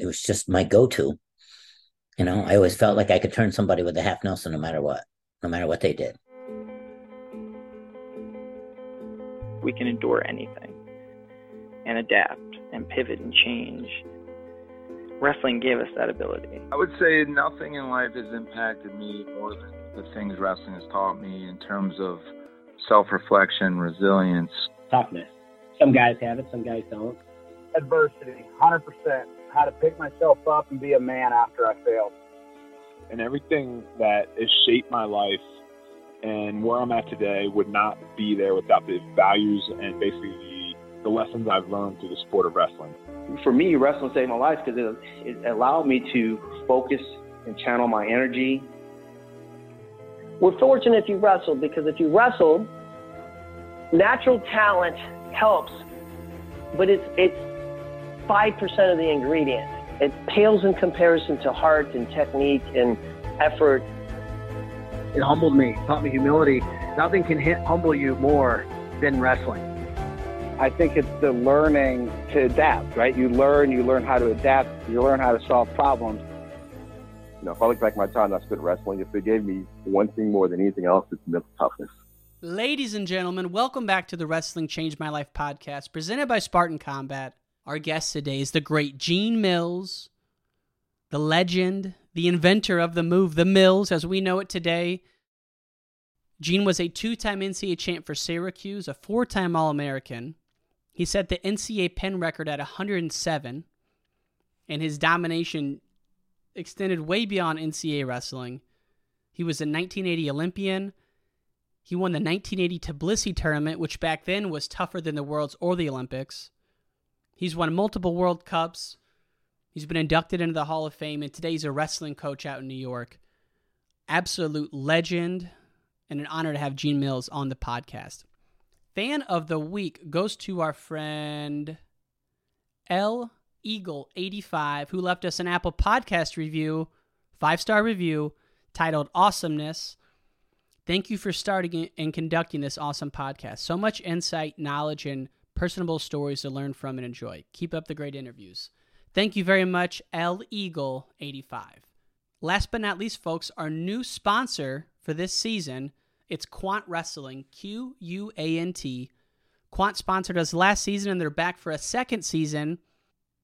it was just my go-to. You know, I always felt like I could turn somebody with a half Nelson no matter what, no matter what they did. We can endure anything and adapt and pivot and change. Wrestling gave us that ability. I would say nothing in life has impacted me more than the things wrestling has taught me in terms of self reflection, resilience, toughness. Some guys have it, some guys don't. Adversity, 100%. How to pick myself up and be a man after I failed. And everything that has shaped my life and where I'm at today would not be there without the values and basically the, the lessons I've learned through the sport of wrestling. For me, wrestling saved my life because it, it allowed me to focus and channel my energy. We're fortunate if you wrestled because if you wrestled, natural talent helps, but it's it's five percent of the ingredient. It pales in comparison to heart and technique and effort. It humbled me, taught me humility. Nothing can hit, humble you more than wrestling. I think it's the learning to adapt, right? You learn, you learn how to adapt, you learn how to solve problems. You know, if I look back at my time I spent wrestling, if it gave me one thing more than anything else, it's mental toughness. Ladies and gentlemen, welcome back to the Wrestling Changed My Life podcast presented by Spartan Combat. Our guest today is the great Gene Mills, the legend, the inventor of the move, the Mills as we know it today. Gene was a two time NCAA champ for Syracuse, a four time All American. He set the NCAA pen record at 107, and his domination extended way beyond NCAA wrestling. He was a 1980 Olympian he won the 1980 Tbilisi tournament, which back then was tougher than the Worlds or the Olympics. He's won multiple World Cups. He's been inducted into the Hall of Fame, and today he's a wrestling coach out in New York. Absolute legend, and an honor to have Gene Mills on the podcast. Fan of the week goes to our friend L Eagle 85, who left us an Apple Podcast review, five star review, titled Awesomeness. Thank you for starting and conducting this awesome podcast. So much insight, knowledge, and personable stories to learn from and enjoy. Keep up the great interviews. Thank you very much, L Eagle 85. Last but not least, folks, our new sponsor for this season, it's Quant Wrestling, Q U A N T. Quant sponsored us last season and they're back for a second season.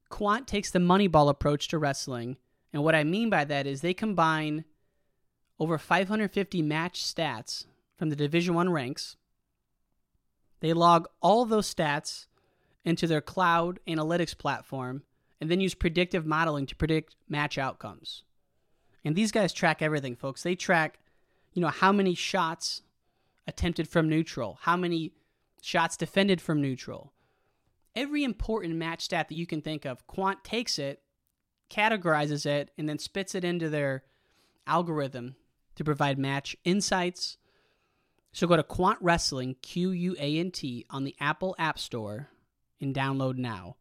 Quant takes the Moneyball approach to wrestling. And what I mean by that is they combine over 550 match stats from the Division 1 ranks. They log all those stats into their cloud analytics platform and then use predictive modeling to predict match outcomes. And these guys track everything, folks. They track, you know, how many shots attempted from neutral, how many shots defended from neutral. Every important match stat that you can think of, Quant takes it, categorizes it, and then spits it into their algorithm to provide match insights. So go to Quant Wrestling, Q U A N T, on the Apple App Store and download now.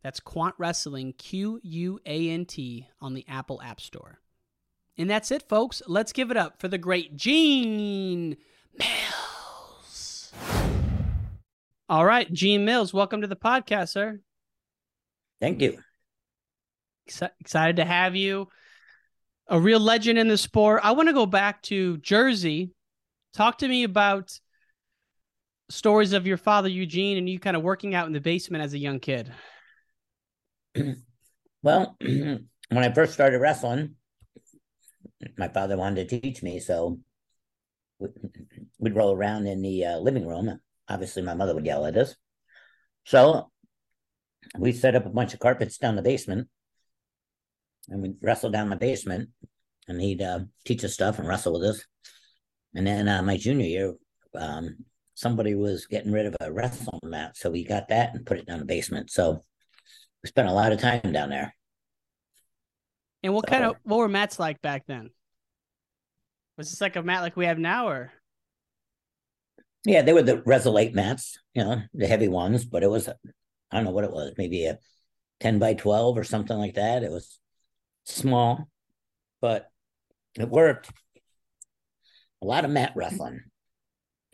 That's Quant Wrestling, Q U A N T, on the Apple App Store. And that's it, folks. Let's give it up for the great Gene Mills. All right, Gene Mills, welcome to the podcast, sir. Thank you. Excited to have you a real legend in the sport. I want to go back to Jersey. Talk to me about stories of your father Eugene and you kind of working out in the basement as a young kid. Well, when I first started wrestling, my father wanted to teach me, so we'd roll around in the uh, living room. Obviously, my mother would yell at us. So we set up a bunch of carpets down the basement and we'd wrestle down the basement and he'd uh, teach us stuff and wrestle with us. And then uh, my junior year, um, somebody was getting rid of a wrestling mat. So we got that and put it down the basement. So we spent a lot of time down there. And what so, kind of, what were mats like back then? Was this like a mat like we have now or? Yeah, they were the Resilite mats, you know, the heavy ones, but it was, I don't know what it was, maybe a 10 by 12 or something like that. It was small, but it worked. A lot of mat wrestling.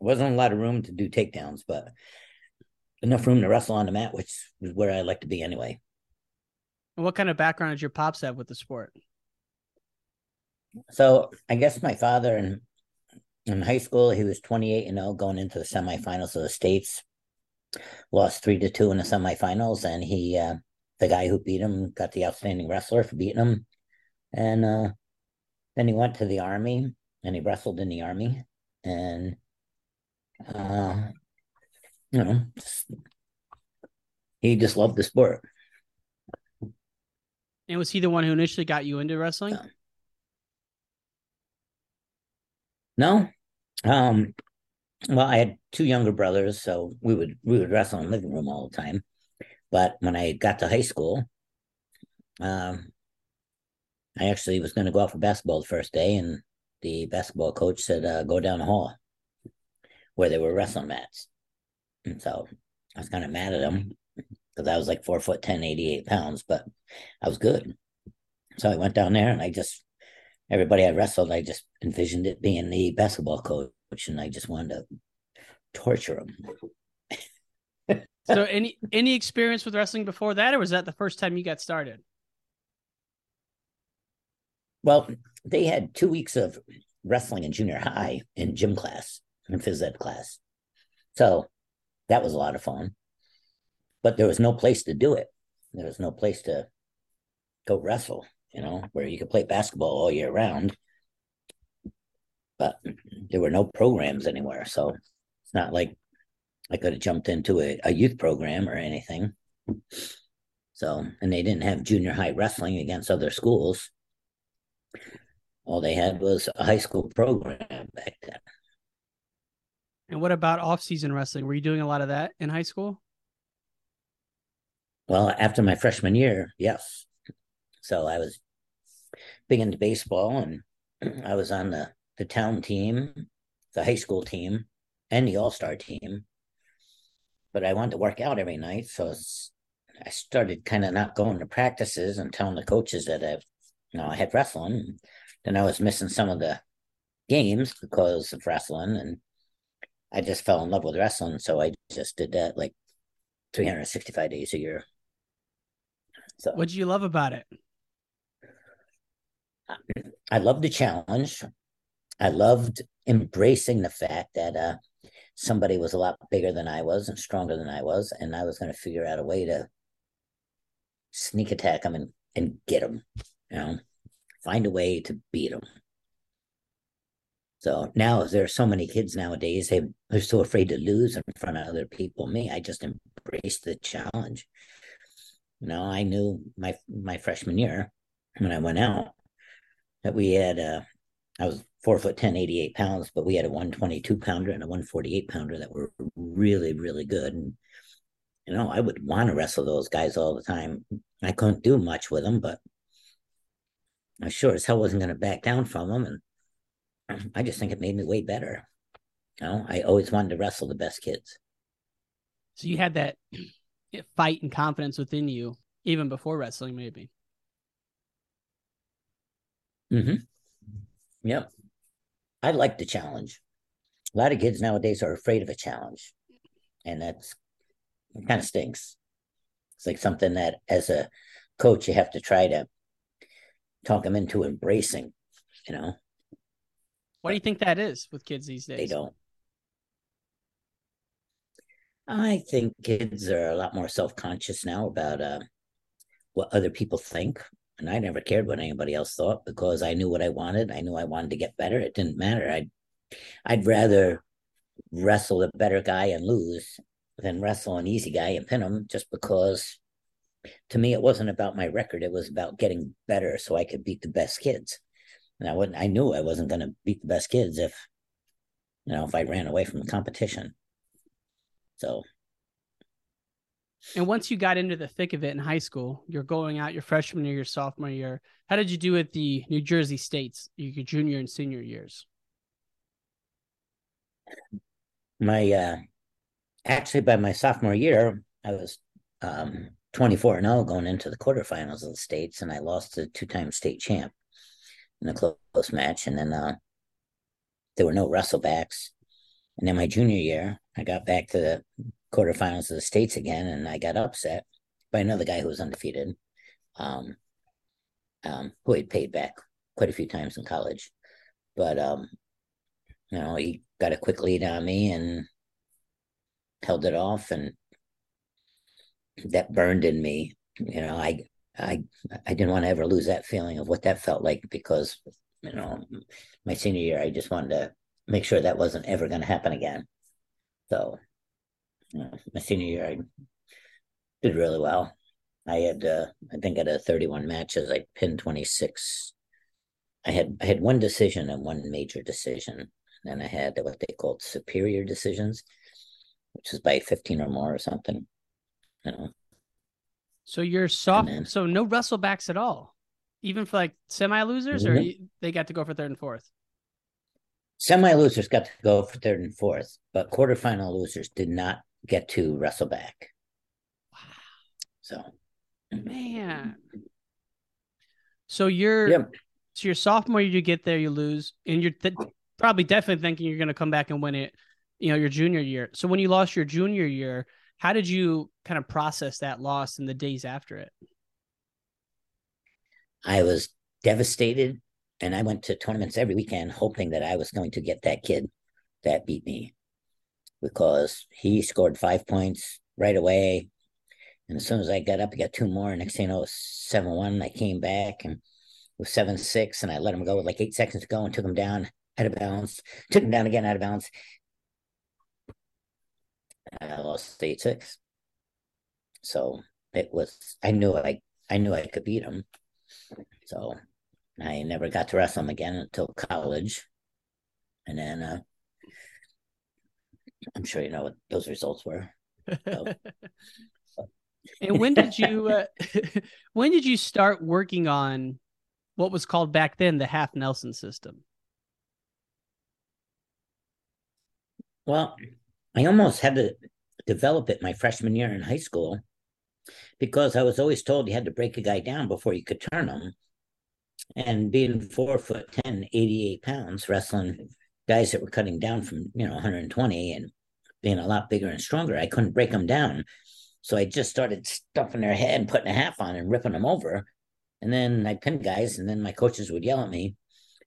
There wasn't a lot of room to do takedowns, but enough room to wrestle on the mat, which is where I like to be anyway. What kind of background did your pops have with the sport? So I guess my father in in high school he was 28 and 0 going into the semifinals of the states. Lost three to two in the semifinals, and he uh, the guy who beat him got the outstanding wrestler for beating him. And uh, then he went to the army and he wrestled in the army. And uh, you know, he just loved the sport. And was he the one who initially got you into wrestling? No. Um well I had two younger brothers, so we would we would wrestle in the living room all the time. But when I got to high school, um I actually was gonna go out for basketball the first day and the basketball coach said, uh, go down the hall where there were wrestling mats. And so I was kind of mad at him because I was like four foot 10, 88 pounds, but I was good. So I went down there and I just everybody I wrestled, I just envisioned it being the basketball coach, and I just wanted to torture him. so any any experience with wrestling before that, or was that the first time you got started? Well, they had two weeks of wrestling in junior high in gym class and phys ed class. So that was a lot of fun. But there was no place to do it. There was no place to go wrestle you know, where you could play basketball all year round. But there were no programs anywhere. So it's not like I could have jumped into a, a youth program or anything. So, and they didn't have junior high wrestling against other schools. All they had was a high school program back then. And what about off-season wrestling? Were you doing a lot of that in high school? Well, after my freshman year, yes. So I was big into baseball and I was on the, the town team, the high school team, and the all star team. But I wanted to work out every night. So I started kind of not going to practices and telling the coaches that I, you know, I had wrestling. Then I was missing some of the games because of wrestling. And I just fell in love with wrestling. So I just did that like 365 days a year. So what did you love about it? I loved the challenge. I loved embracing the fact that uh, somebody was a lot bigger than I was and stronger than I was, and I was going to figure out a way to sneak attack them and, and get them. You know, find a way to beat them. So now there are so many kids nowadays, they, they're so afraid to lose in front of other people. Me, I just embraced the challenge. You know, I knew my my freshman year when I went out, that we had uh I was four foot 10, 88 pounds, but we had a 122 pounder and a 148 pounder that were really, really good. And, you know, I would want to wrestle those guys all the time. I couldn't do much with them, but I sure as hell wasn't going to back down from them. And I just think it made me way better. You know, I always wanted to wrestle the best kids. So you had that fight and confidence within you even before wrestling, maybe. Mm-hmm. Yep. I like the challenge. A lot of kids nowadays are afraid of a challenge, and that's kind of stinks. It's like something that, as a coach, you have to try to talk them into embracing. You know. What do you think that is with kids these days? They don't. I think kids are a lot more self conscious now about uh, what other people think and I never cared what anybody else thought because I knew what I wanted. I knew I wanted to get better. It didn't matter. I'd I'd rather wrestle a better guy and lose than wrestle an easy guy and pin him just because to me it wasn't about my record. It was about getting better so I could beat the best kids. And I wouldn't I knew I wasn't gonna beat the best kids if you know if I ran away from the competition. So and once you got into the thick of it in high school, you're going out your freshman year, your sophomore year. How did you do at the New Jersey States, your junior and senior years? My uh actually by my sophomore year, I was um 24 and 0 going into the quarterfinals of the states, and I lost to two-time state champ in a close match. And then uh there were no wrestlebacks. And then my junior year, I got back to the quarterfinals of the states again, and I got upset by another guy who was undefeated. um, um, who he paid back quite a few times in college. But um, you know, he got a quick lead on me and held it off, and that burned in me. You know, I I I didn't want to ever lose that feeling of what that felt like because you know, my senior year, I just wanted to make sure that wasn't ever going to happen again. So, you know, my senior year, I did really well. I had, uh, I think, at a 31 matches, I pinned 26. I had I had one decision and one major decision. and I had what they called superior decisions, which was by 15 or more or something. So you're soft. Then, so no wrestlebacks at all, even for like semi losers, mm-hmm. or they got to go for third and fourth. Semi losers got to go for third and fourth, but quarterfinal losers did not get to wrestle back. Wow. So Man. So you're yep. so your sophomore year, you get there, you lose, and you're th- probably definitely thinking you're going to come back and win it. You know, your junior year. So when you lost your junior year, how did you kind of process that loss in the days after it? I was devastated, and I went to tournaments every weekend, hoping that I was going to get that kid that beat me because he scored five points right away. And as soon as I got up, I got two more. Next thing you know, seven one. I came back and was seven six, and I let him go with like eight seconds to go and took him down out of bounds. Took him down again out of bounds. I lost eight six. So it was. I knew I. I knew I could beat him. So I never got to wrestle him again until college, and then uh, I'm sure you know what those results were. So, and when did you uh, when did you start working on what was called back then the half Nelson system? Well, I almost had to develop it my freshman year in high school because I was always told you had to break a guy down before you could turn him. And being four foot 10, 88 pounds, wrestling guys that were cutting down from, you know, 120 and being a lot bigger and stronger, I couldn't break them down. So I just started stuffing their head and putting a half on and ripping them over. And then I pinned guys, and then my coaches would yell at me,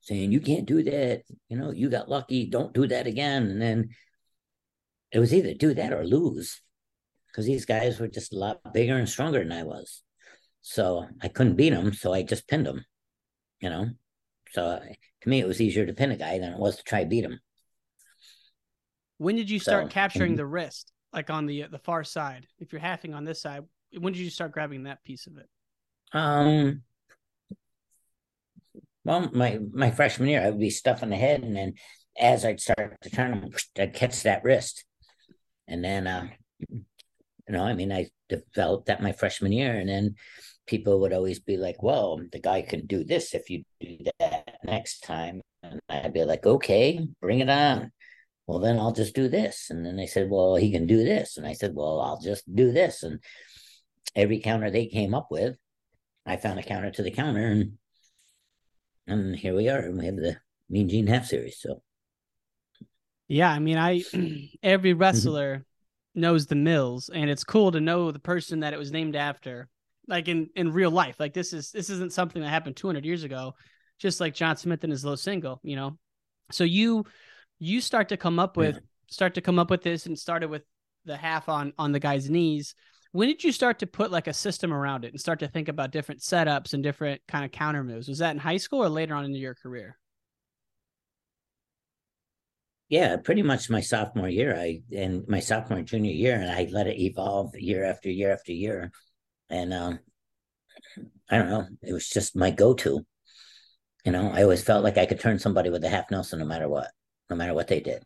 saying, You can't do that. You know, you got lucky. Don't do that again. And then it was either do that or lose because these guys were just a lot bigger and stronger than I was. So I couldn't beat them. So I just pinned them, you know. So to me, it was easier to pin a guy than it was to try beat him. When did you start so, capturing the wrist? like on the the far side. If you're halving on this side, when did you start grabbing that piece of it? Um. Well, my my freshman year, I would be stuffing the head, and then as I'd start to turn them, I'd catch that wrist, and then, uh, you know, I mean, I developed that my freshman year, and then people would always be like, "Well, the guy can do this if you do that next time," and I'd be like, "Okay, bring it on." well, then I'll just do this. And then they said, well, he can do this. And I said, well, I'll just do this. And every counter they came up with, I found a counter to the counter. And, and here we are. And we have the Mean Gene half series. So, yeah, I mean, I, every mm-hmm. wrestler knows the mills and it's cool to know the person that it was named after like in in real life. Like this is this isn't something that happened 200 years ago just like john smith and his low single you know? So you you start to come up with yeah. start to come up with this and started with the half on on the guy's knees. When did you start to put like a system around it and start to think about different setups and different kind of counter moves? Was that in high school or later on in your career yeah pretty much my sophomore year i and my sophomore junior year and i let it evolve year after year after year and um i don't know it was just my go-to you know i always felt like i could turn somebody with a half nelson no matter what no matter what they did,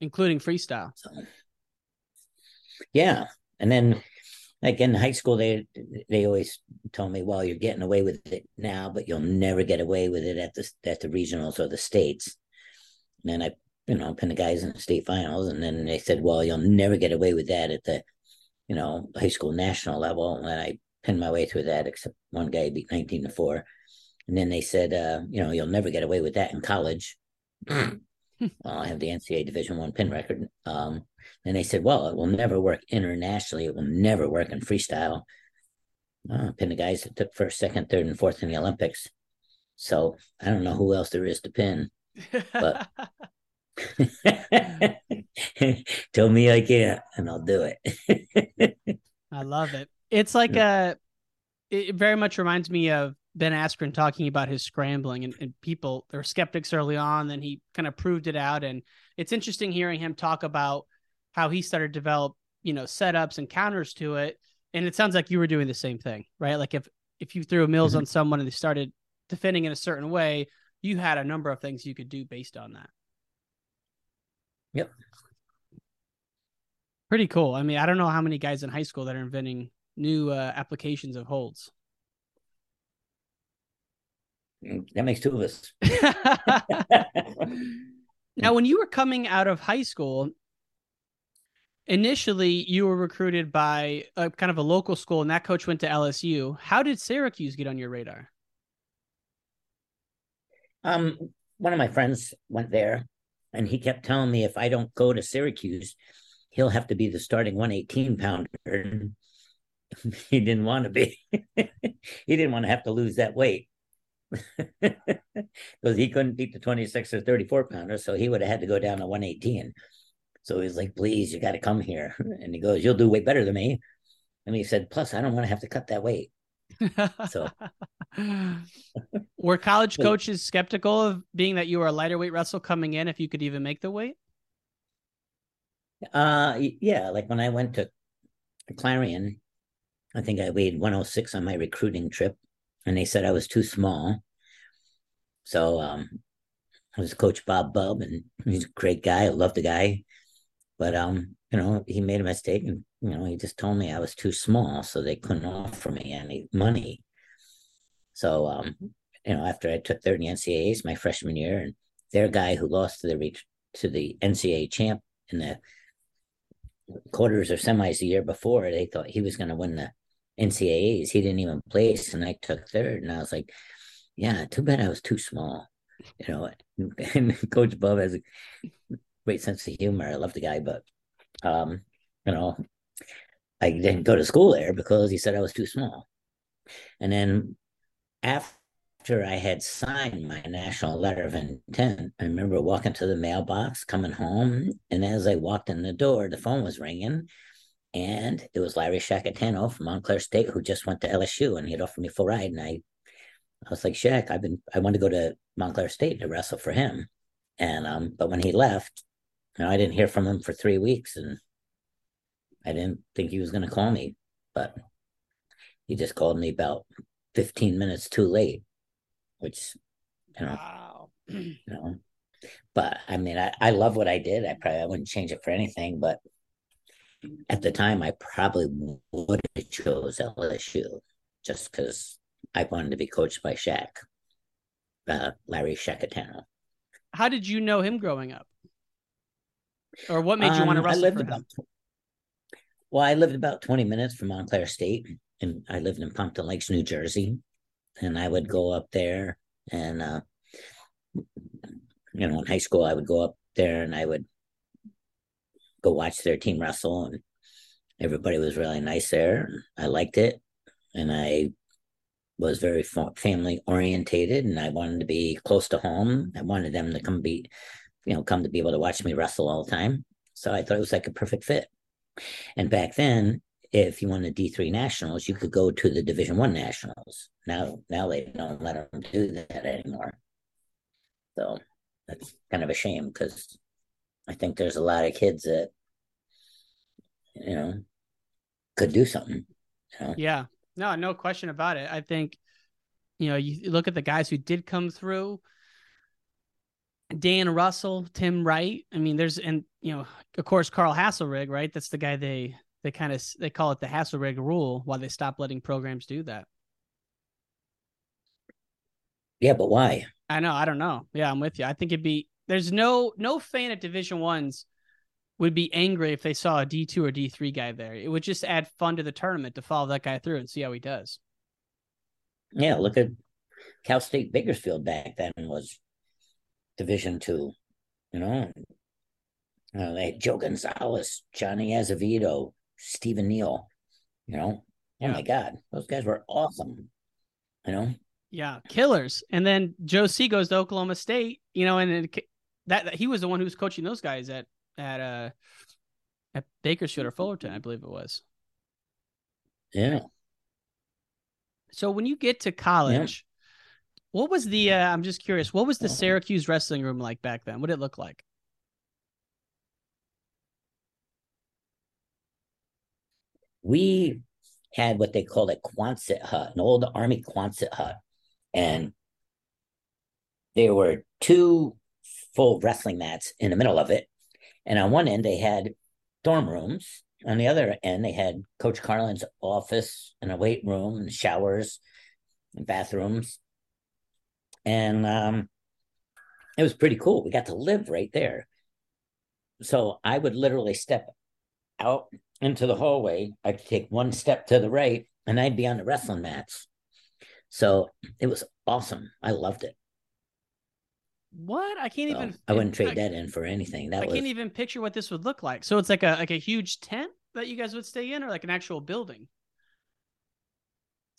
including freestyle. So, yeah, and then like in high school, they they always told me, "Well, you're getting away with it now, but you'll never get away with it at the at the regionals or the states." And then I, you know, pinned the guys in the state finals, and then they said, "Well, you'll never get away with that at the, you know, high school national level." And I pinned my way through that, except one guy beat nineteen to four. And then they said, uh, you know, you'll never get away with that in college. uh, I have the NCAA Division One pin record. Um, and they said, well, it will never work internationally. It will never work in freestyle. uh, pin the guys that took first, second, third, and fourth in the Olympics. So I don't know who else there is to pin, but tell me I can't, and I'll do it. I love it. It's like a. It very much reminds me of Ben Askren talking about his scrambling, and, and people there were skeptics early on. Then he kind of proved it out, and it's interesting hearing him talk about how he started to develop, you know, setups and counters to it. And it sounds like you were doing the same thing, right? Like if if you threw a mills mm-hmm. on someone and they started defending in a certain way, you had a number of things you could do based on that. Yep. Pretty cool. I mean, I don't know how many guys in high school that are inventing new uh, applications of holds. Mm, that makes two of us. now, when you were coming out of high school, initially you were recruited by a kind of a local school, and that coach went to LSU. How did Syracuse get on your radar? Um, one of my friends went there, and he kept telling me if I don't go to Syracuse, he'll have to be the starting 118 pounder. he didn't want to be. he didn't want to have to lose that weight because he couldn't beat the 26 or 34 pounder, so he would have had to go down to 118. So he's like, please, you got to come here. And he goes, you'll do way better than me. And he said, plus, I don't want to have to cut that weight. So, were college coaches skeptical of being that you were a lighter weight wrestler coming in if you could even make the weight? Uh, yeah. Like when I went to Clarion, I think I weighed 106 on my recruiting trip, and they said I was too small. So, um, I was Coach Bob Bubb, and he's a great guy. I love the guy. But um, you know, he made a mistake, and you know, he just told me I was too small, so they couldn't offer me any money. So um, you know, after I took third in the NCAAs my freshman year, and their guy who lost to the reach to the NCAA champ in the quarters or semis the year before, they thought he was going to win the NCAAs. He didn't even place, and I took third, and I was like, "Yeah, too bad I was too small." You know, and Coach Bob has a great sense of humor. I love the guy, but um, you know, I didn't go to school there because he said I was too small. And then after I had signed my national letter of intent, I remember walking to the mailbox, coming home, and as I walked in the door, the phone was ringing, and it was Larry Sciacchetano from Montclair State who just went to LSU, and he had offered me a full ride, and I, I was like, Shaq, I've been, I want to go to Montclair State to wrestle for him, and um, but when he left, you know, I didn't hear from him for three weeks, and I didn't think he was going to call me, but he just called me about 15 minutes too late, which, you know, wow. you know, but I mean, I, I love what I did. I probably I wouldn't change it for anything, but at the time, I probably would have chose LSU just because I wanted to be coached by Shaq, uh, Larry Sciacchetano. How did you know him growing up? Or what made you um, want to wrestle? I lived about, well, I lived about 20 minutes from Montclair State, and I lived in Pompton Lakes, New Jersey. And I would go up there, and, uh, you know, in high school, I would go up there and I would go watch their team wrestle, and everybody was really nice there. I liked it, and I was very family orientated, and I wanted to be close to home. I wanted them to come be you know, come to be able to watch me wrestle all the time. So I thought it was like a perfect fit. And back then, if you wanted D three nationals, you could go to the Division One nationals. Now, now they don't let them do that anymore. So that's kind of a shame because I think there's a lot of kids that you know could do something. You know? Yeah, no, no question about it. I think you know you look at the guys who did come through Dan Russell, Tim Wright. I mean, there's and you know, of course, Carl Haselrig, right? That's the guy they they kind of they call it the Haselrig rule. Why they stop letting programs do that? Yeah, but why? I know. I don't know. Yeah, I'm with you. I think it'd be there's no no fan at Division Ones would be angry if they saw a D two or D three guy there. It would just add fun to the tournament to follow that guy through and see how he does. Yeah, look at Cal State Bakersfield back then was Division Two. You know, uh, they had Joe Gonzalez, Johnny Azevedo, Stephen Neal. You know, Oh my god, those guys were awesome. You know. Yeah, killers. And then Joe Seay goes to Oklahoma State. You know, and it, that, that he was the one who was coaching those guys at at uh at Bakersfield or Fullerton, I believe it was. Yeah. So when you get to college, yeah. what was the? Uh, I'm just curious. What was the Syracuse wrestling room like back then? What did it look like? We had what they called a Quonset hut, an old Army Quonset hut, and there were two full wrestling mats in the middle of it, and on one end they had dorm rooms. On the other end, they had Coach Carlin's office and a weight room and showers and bathrooms. And um, it was pretty cool. We got to live right there. So I would literally step out into the hallway. I'd take one step to the right and I'd be on the wrestling mats. So it was awesome. I loved it. What? I can't even. I wouldn't trade I, that in for anything. That I was, can't even picture what this would look like. So it's like a like a huge tent that you guys would stay in, or like an actual building.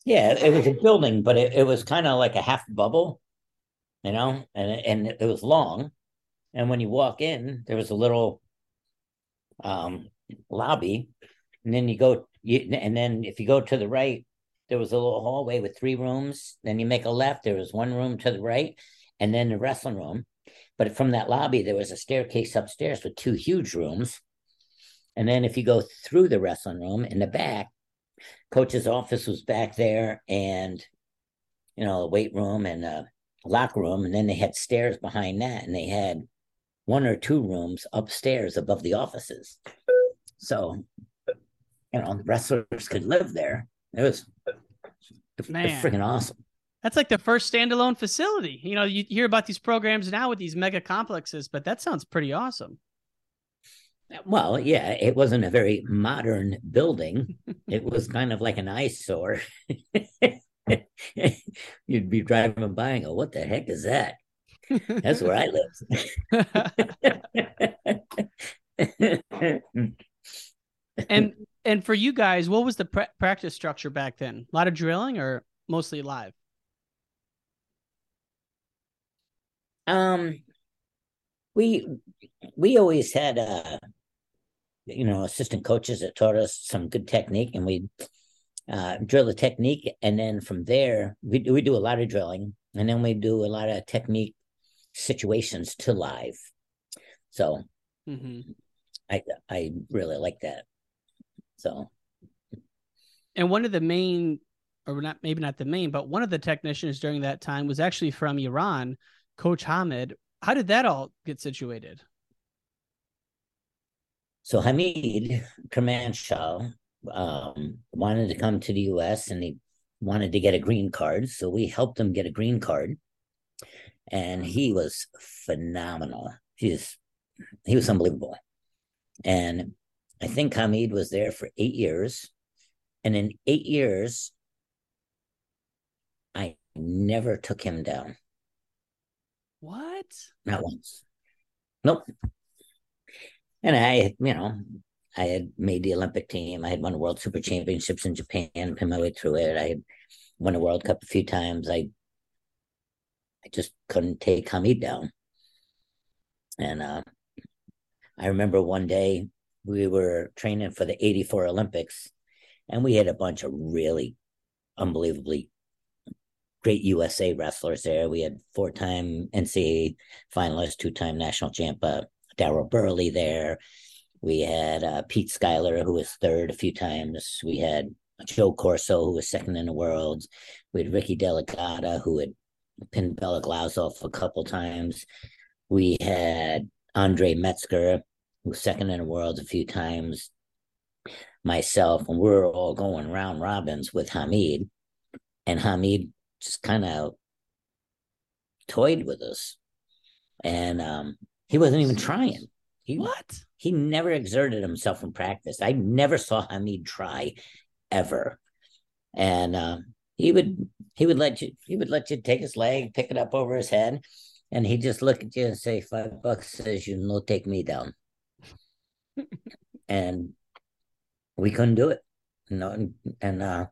Yeah, it was a building, but it, it was kind of like a half bubble, you know, and and it was long. And when you walk in, there was a little um lobby, and then you go, you, and then if you go to the right, there was a little hallway with three rooms. Then you make a left, there was one room to the right, and then the wrestling room. But from that lobby, there was a staircase upstairs with two huge rooms. And then if you go through the wrestling room in the back, coach's office was back there and, you know, a weight room and a locker room. And then they had stairs behind that and they had one or two rooms upstairs above the offices. So, you know, wrestlers could live there. It was, it was freaking awesome. That's like the first standalone facility. You know, you hear about these programs now with these mega complexes, but that sounds pretty awesome. Well, yeah, it wasn't a very modern building. it was kind of like an eyesore. You'd be driving by and go, "What the heck is that?" That's where I live. and and for you guys, what was the pra- practice structure back then? A lot of drilling or mostly live? Um, we we always had uh, you know, assistant coaches that taught us some good technique, and we uh, drill the technique, and then from there we we do a lot of drilling, and then we do a lot of technique situations to live. So, mm-hmm. I I really like that. So, and one of the main, or not maybe not the main, but one of the technicians during that time was actually from Iran Coach Hamid. How did that all get situated? So Hamid Kermanshah um, wanted to come to the U.S. and he wanted to get a green card. So we helped him get a green card, and he was phenomenal. He's he was unbelievable, and I think Hamid was there for eight years, and in eight years, I never took him down. What? Not once. Nope. And I, you know, I had made the Olympic team. I had won World Super Championships in Japan, put my way through it. I had won a World Cup a few times. I I just couldn't take Hamid down. And uh, I remember one day we were training for the 84 Olympics and we had a bunch of really unbelievably great USA wrestlers there. We had four time NCAA finalist, two time national champ uh, Darryl Burley there. We had uh, Pete Schuyler, who was third a few times. We had Joe Corso, who was second in the world. We had Ricky Dellagatta, who had pinned Bela Glazov a couple times. We had Andre Metzger, second in the world a few times. Myself, and we are all going round robins with Hamid. And Hamid just kind of toyed with us. And um, he wasn't even trying. He, what? He never exerted himself in practice. I never saw Hamid try ever. And uh, he would he would let you he would let you take his leg, pick it up over his head, and he'd just look at you and say, Five bucks says you no take me down. And we couldn't do it. and, and uh,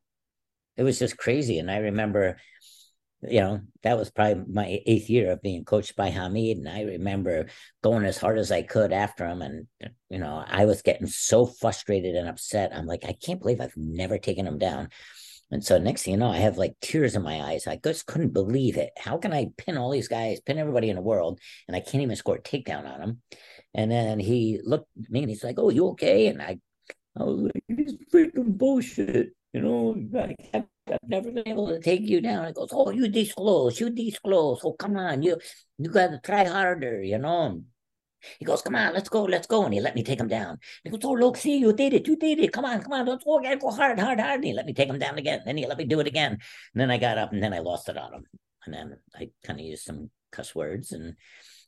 it was just crazy. And I remember, you know, that was probably my eighth year of being coached by Hamid. And I remember going as hard as I could after him. And, you know, I was getting so frustrated and upset. I'm like, I can't believe I've never taken him down. And so next thing you know, I have like tears in my eyes. I just couldn't believe it. How can I pin all these guys, pin everybody in the world, and I can't even score a takedown on them? And then he looked at me and he's like, "Oh, you okay?" And I, I was like, "It's freaking bullshit." You know, I have, I've never been able to take you down. It goes, "Oh, you disclose, you disclose. Oh, come on, you you got to try harder." You know. He goes, come on, let's go, let's go. And he let me take him down. He goes, oh, look, see, you did it, you did it. Come on, come on, let's go again, go hard, hard, hard. And he let me take him down again. Then he let me do it again. And then I got up and then I lost it on him. And then I kind of used some cuss words and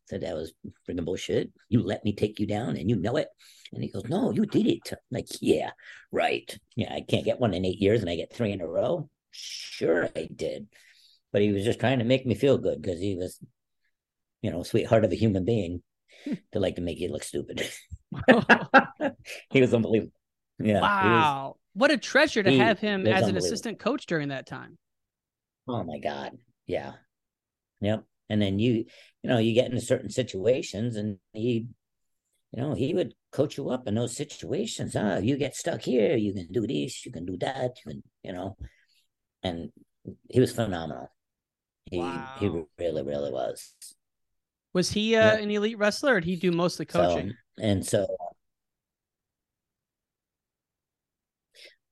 said that was freaking bullshit. You let me take you down and you know it. And he goes, no, you did it. I'm like, yeah, right. Yeah, I can't get one in eight years and I get three in a row. Sure, I did. But he was just trying to make me feel good because he was, you know, sweetheart of a human being hmm. to like to make you look stupid. he was unbelievable. Yeah. Wow. Was, what a treasure to have him as an assistant coach during that time. Oh my God. Yeah. Yep. And then you, you know, you get into certain situations and he, you know, he would coach you up in those situations. Ah, oh, you get stuck here, you can do this, you can do that, you can, you know. And he was phenomenal. He wow. he really, really was. Was he uh, an elite wrestler, or did he do mostly coaching? So, and so,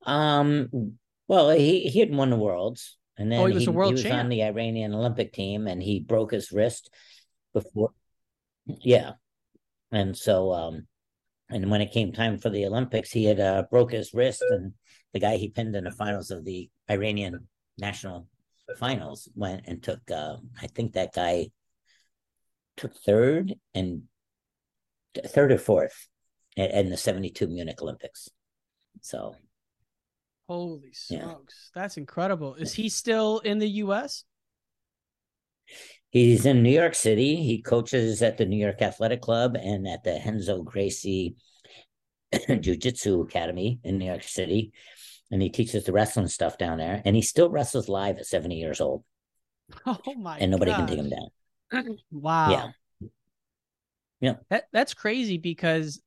um, well, he he had won the worlds, and then oh, he was he, a world he was on the Iranian Olympic team, and he broke his wrist before. Yeah, and so, um, and when it came time for the Olympics, he had uh, broke his wrist, and the guy he pinned in the finals of the Iranian national finals went and took. Uh, I think that guy took third and third or fourth in the 72 Munich Olympics. So, holy smokes, yeah. that's incredible. Is he still in the US? He's in New York City. He coaches at the New York Athletic Club and at the Renzo Gracie Jiu Jitsu Academy in New York City. And he teaches the wrestling stuff down there. And he still wrestles live at 70 years old. Oh my And nobody gosh. can take him down. wow. Yeah. Yeah. That that's crazy because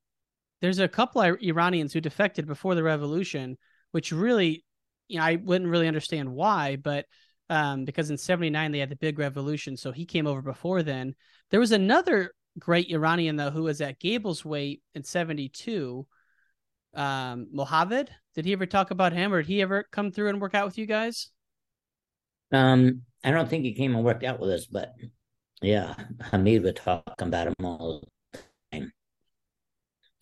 there's a couple of Iranians who defected before the revolution, which really, you know, I wouldn't really understand why, but um, because in 79 they had the big revolution. So he came over before then. There was another great Iranian though who was at Gable's weight in 72. Um, Mohammed, did he ever talk about him or did he ever come through and work out with you guys? Um, I don't think he came and worked out with us, but yeah, Hamid would talk about him all the time.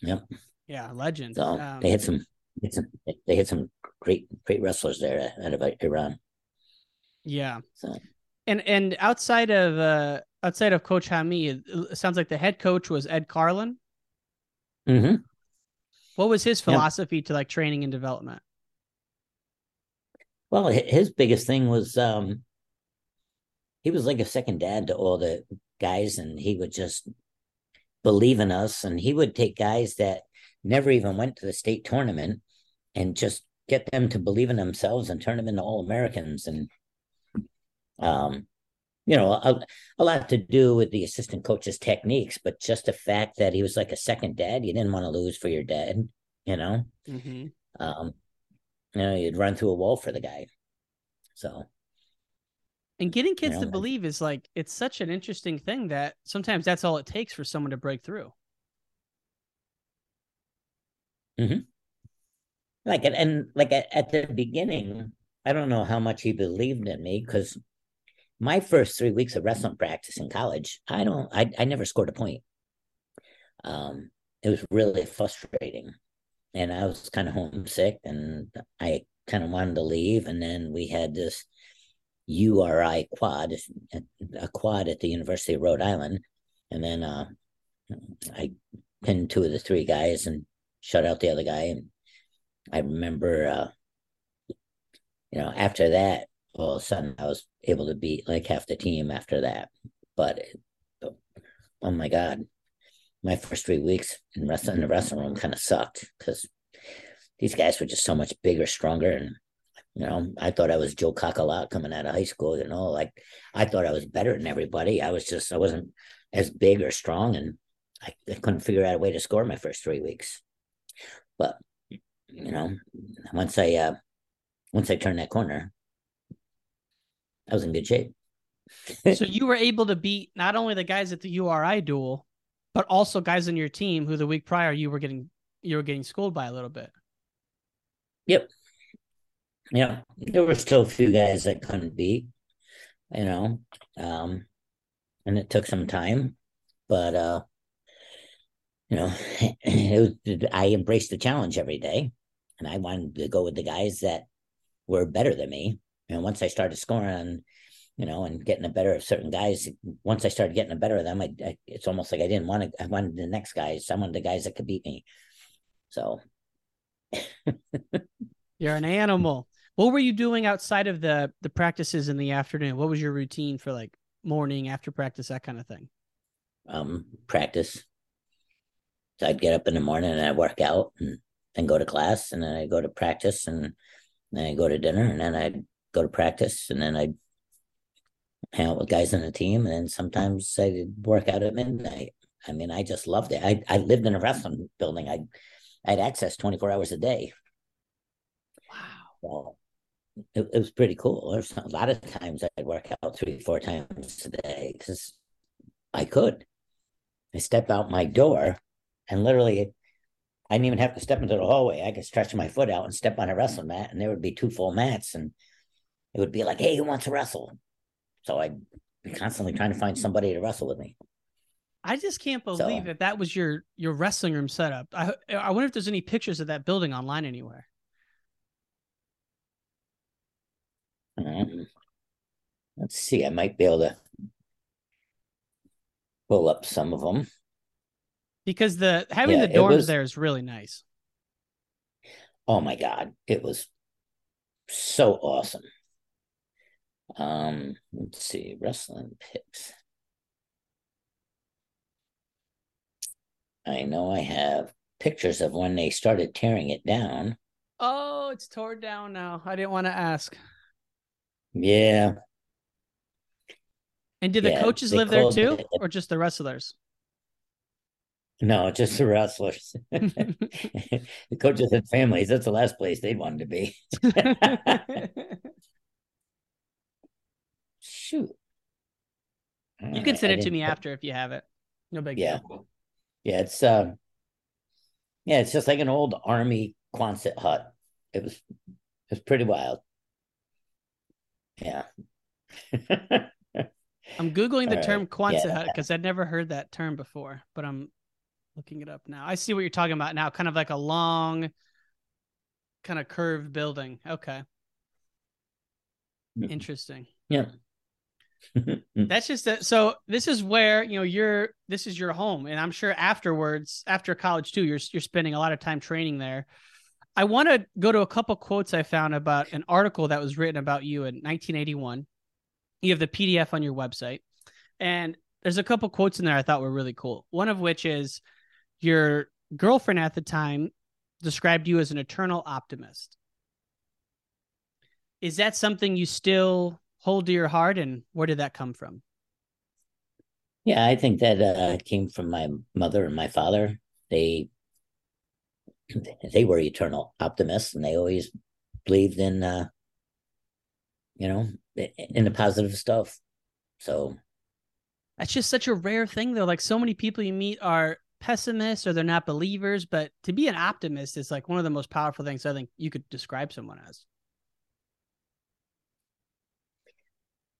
Yep. Yeah, legend. So um, they had some, had some, they had some great, great wrestlers there out of Iran. Yeah. So, and and outside of uh outside of Coach Hamid, it sounds like the head coach was Ed Carlin. Mm-hmm. What was his philosophy to like training and development? Well, his biggest thing was um he was like a second dad to all the guys, and he would just believe in us. And he would take guys that never even went to the state tournament and just get them to believe in themselves and turn them into all Americans. And um, you know, a, a, lot to do with the assistant coach's techniques, but just the fact that he was like a second dad, you didn't want to lose for your dad, you know. Mm-hmm. Um, you know, you'd run through a wall for the guy. So and getting kids you know, to believe is like it's such an interesting thing that sometimes that's all it takes for someone to break through. Mm-hmm. Like and, like at, at the beginning, I don't know how much he believed in me because my first three weeks of wrestling practice in college, I don't, I, I never scored a point. Um, it was really frustrating, and I was kind of homesick, and I kind of wanted to leave. And then we had this URI quad, a quad at the University of Rhode Island. And then uh, I pinned two of the three guys and shut out the other guy. And I remember, uh, you know, after that, all of a sudden I was able to beat like half the team after that. But oh my God, my first three weeks in wrestling in the wrestling room kind of sucked because these guys were just so much bigger, stronger, and you know, I thought I was Joe Kakalot coming out of high school. You know, like I thought I was better than everybody. I was just I wasn't as big or strong, and I, I couldn't figure out a way to score my first three weeks. But you know, once I uh, once I turned that corner, I was in good shape. so you were able to beat not only the guys at the URI duel, but also guys on your team who the week prior you were getting you were getting schooled by a little bit. Yep. Yeah, there were still a few guys that couldn't beat, you know, um, and it took some time, but uh, you know, was, I embraced the challenge every day, and I wanted to go with the guys that were better than me. And once I started scoring, you know, and getting a better of certain guys, once I started getting a better of them, I, I it's almost like I didn't want to. I wanted the next guys. I wanted the guys that could beat me. So you're an animal. What were you doing outside of the the practices in the afternoon? What was your routine for like morning after practice, that kind of thing? Um, practice. So I'd get up in the morning and I'd work out and then go to class and then I'd go to practice and then I'd go to dinner and then I'd go to practice and then I'd hang out with guys on the team and then sometimes I'd work out at midnight. I mean, I just loved it. I, I lived in a wrestling building. I I had access 24 hours a day. Wow. So it, it was pretty cool. There's a lot of times I'd work out three, four times a day because I could. I step out my door and literally I didn't even have to step into the hallway. I could stretch my foot out and step on a wrestling mat, and there would be two full mats, and it would be like, "Hey, who wants to wrestle?" So I'd be constantly trying to find somebody to wrestle with me. I just can't believe so, that that was your your wrestling room setup. I I wonder if there's any pictures of that building online anywhere. Um, let's see. I might be able to pull up some of them because the having yeah, the dorms was, there is really nice. Oh my god, it was so awesome. Um, let's see, wrestling pics. I know I have pictures of when they started tearing it down. Oh, it's torn down now. I didn't want to ask. Yeah. And did the coaches live there too, it, or just the wrestlers? No, just the wrestlers. the coaches had families. That's the last place they'd wanted to be. Shoot. You can send it to me after if you have it. No big yeah. deal. Yeah, it's uh yeah, it's just like an old army Quonset hut. It was it was pretty wild. Yeah. I'm googling the All term right. Quonset yeah. hut because I'd never heard that term before, but I'm looking it up now. I see what you're talking about now, kind of like a long, kind of curved building. Okay. Mm-hmm. Interesting. Yeah. That's just a, so this is where, you know, you're this is your home and I'm sure afterwards, after college too, you're you're spending a lot of time training there. I want to go to a couple quotes I found about an article that was written about you in 1981. You have the PDF on your website, and there's a couple quotes in there I thought were really cool. One of which is your girlfriend at the time described you as an eternal optimist. Is that something you still hold to your heart, and where did that come from? Yeah, I think that uh, came from my mother and my father. They they were eternal optimists and they always believed in uh you know in the positive stuff so that's just such a rare thing though like so many people you meet are pessimists or they're not believers but to be an optimist is like one of the most powerful things i think you could describe someone as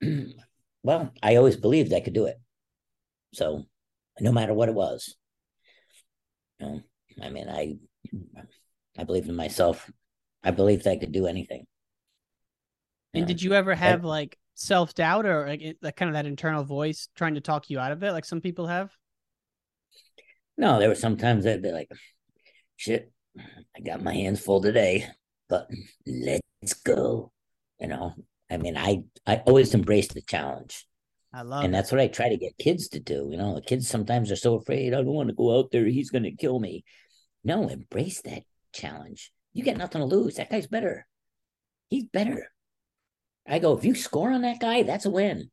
well i always believed i could do it so no matter what it was you know i mean i I believed in myself. I believed I could do anything. And did you ever have I, like self doubt or like, like kind of that internal voice trying to talk you out of it, like some people have? No, there were sometimes I'd be like, "Shit, I got my hands full today, but let's go." You know, I mean, I I always embrace the challenge. I love, and that's what I try to get kids to do. You know, the kids sometimes are so afraid. I don't want to go out there; he's going to kill me. No, embrace that challenge. You got nothing to lose. That guy's better. He's better. I go, if you score on that guy, that's a win.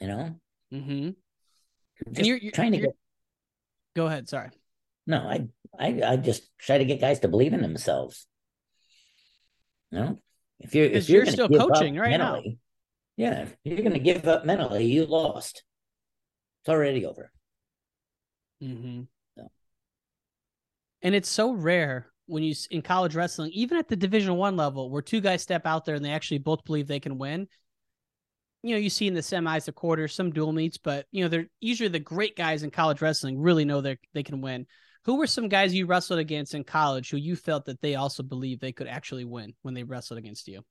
You know? Mm-hmm. And you're, you're trying to you're- get Go ahead. Sorry. no, I I I just try to get guys to believe in themselves. You know? If you're if you're, you're still coaching right now. Yeah, if you're gonna give up mentally, you lost. It's already over. Mm-hmm. So. And it's so rare when you in college wrestling, even at the Division One level, where two guys step out there and they actually both believe they can win. You know, you see in the semis, the quarters, some dual meets, but you know they're usually the great guys in college wrestling really know they they can win. Who were some guys you wrestled against in college who you felt that they also believed they could actually win when they wrestled against you?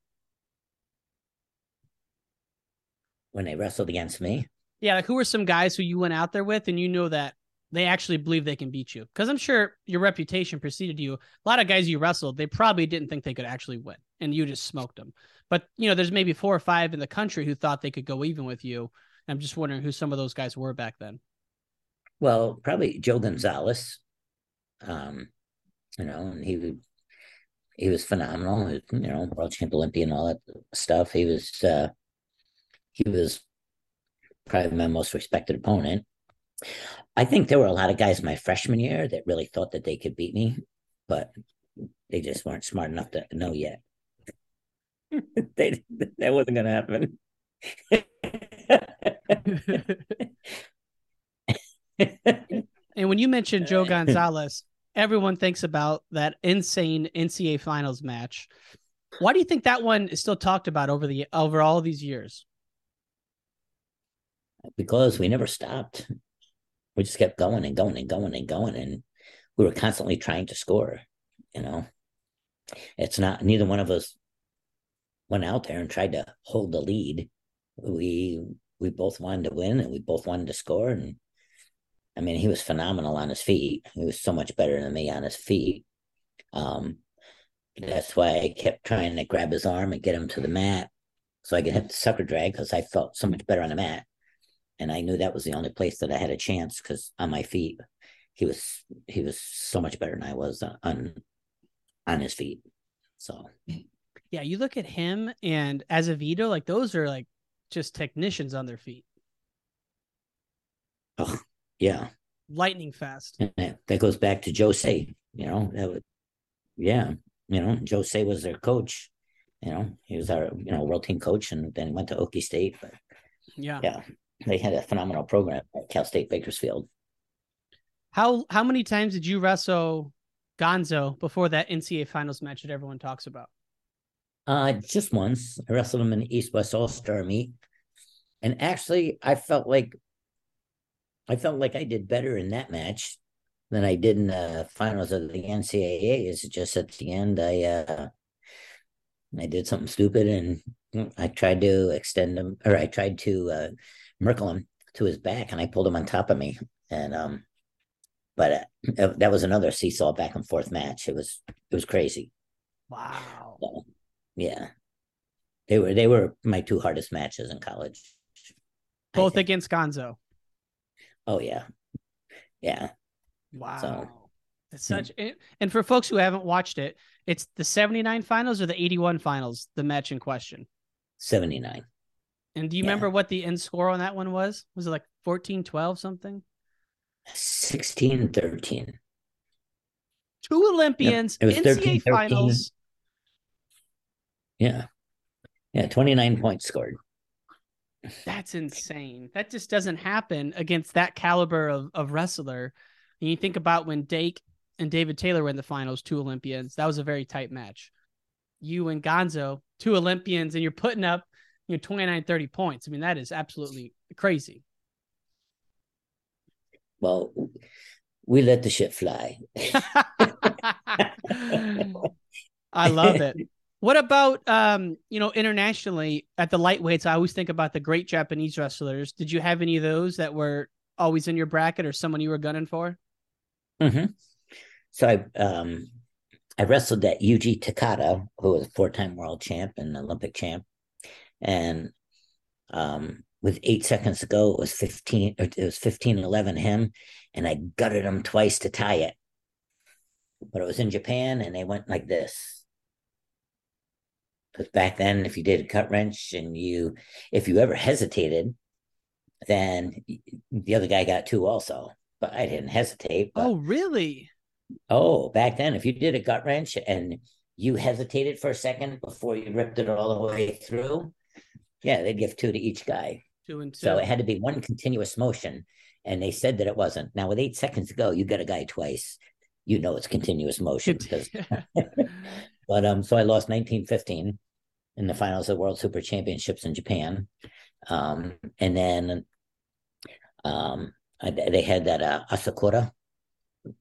When they wrestled against me, Yeah, like who were some guys who you went out there with and you know that they actually believe they can beat you? Because I'm sure your reputation preceded you. A lot of guys you wrestled, they probably didn't think they could actually win, and you just smoked them. But you know, there's maybe four or five in the country who thought they could go even with you. I'm just wondering who some of those guys were back then. well, probably Joe Gonzalez. Um, you know, and he would- he was phenomenal. You know, world champ Olympian, all that stuff. He was uh, he was probably my most respected opponent. I think there were a lot of guys in my freshman year that really thought that they could beat me, but they just weren't smart enough to know yet. they, that wasn't going to happen. And when you mentioned Joe Gonzalez, everyone thinks about that insane NCAA finals match. Why do you think that one is still talked about over the over all these years? because we never stopped. We just kept going and going and going and going, and we were constantly trying to score. You know, it's not neither one of us went out there and tried to hold the lead. We we both wanted to win, and we both wanted to score. And I mean, he was phenomenal on his feet. He was so much better than me on his feet. Um, that's why I kept trying to grab his arm and get him to the mat so I could hit the sucker drag because I felt so much better on the mat and I knew that was the only place that I had a chance because on my feet, he was he was so much better than I was on on his feet. So Yeah, you look at him and Azevedo, like those are like just technicians on their feet, oh, yeah, lightning fast. and that, that goes back to Joe Seay. You know, that would, yeah, you know, Joe Seay was their coach. You know, he was our you know world team coach, and then went to Okie State. But Yeah. yeah, they had a phenomenal program at Cal State Bakersfield. How how many times did you wrestle Gonzo before that NCAA finals match that everyone talks about? Uh, just once. I wrestled him in the East West All Star meet, and actually, I felt like I felt like I did better in that match than I did in the finals of the NCAA. It's just at the end, I uh, I did something stupid, and I tried to extend him, or I tried to uh, Merkle him to his back, and I pulled him on top of me, and um, but uh, that was another seesaw back and forth match. It was it was crazy. Wow. So, yeah, they were they were my two hardest matches in college. Both against Gonzo. Oh yeah, yeah. Wow. So- It's such and- and for folks who haven't watched it, it's the 79 finals or the 81 finals, the match in question. Seventy nine. And do you Yeah. remember what the end score on that one was? Was it like 14 12 something? 16 13. Two Olympians, It was NCAA 13, 13. finals. Yeah. Yeah, 29 points scored. That's insane. That just doesn't happen against that caliber of, of wrestler. And you think about when Dake and David Taylor were in the finals, two Olympians. That was a very tight match. You and Gonzo, two Olympians, and you're putting up you know 29, 30 points. I mean, that is absolutely crazy. Well, we let the shit fly. I love it. What about um, you know, internationally at the lightweights? I always think about the great Japanese wrestlers. Did you have any of those that were always in your bracket or someone you were gunning for? hmm So I um I wrestled that Yuji Takada, who was a four-time world champ and Olympic champ, and um with eight seconds to go, it was fifteen. It was 15-11 him, and I gutted him twice to tie it. but it was in Japan and they went like this. Because back then, if you did a gut wrench and you, if you ever hesitated, then the other guy got two also. But I didn't hesitate. But, oh, really? Oh, back then, if you did a gut wrench and you hesitated for a second before you ripped it all the way through, yeah, they'd give two to each guy. Two and two. So it had to be one continuous motion. And they said that it wasn't. Now, with eight seconds to go, you got a guy twice. You know it's continuous motion because. but um, so I lost 1915 in the finals of the World Super Championships in Japan, um, and then um, I, they had that uh, Asakura,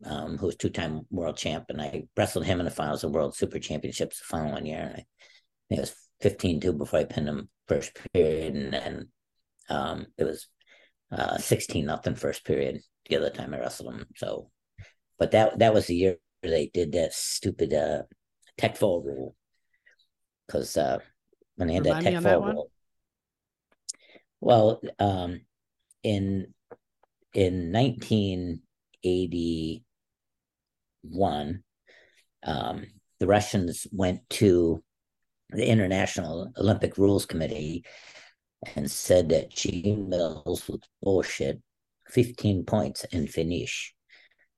um, who was two-time world champ, and I wrestled him in the finals of World Super Championships the following year. And I think it was 15-2 before I pinned him first period, and then um, it was uh, 16 nothing first period the other time I wrestled him. So, but that that was the year they did that stupid uh, tech fall rule because uh, when they had Remind that tech fall that rule. Well, um, in in 1981, um, the Russians went to the International Olympic Rules Committee and said that Gene Mills was bullshit, 15 points in finish.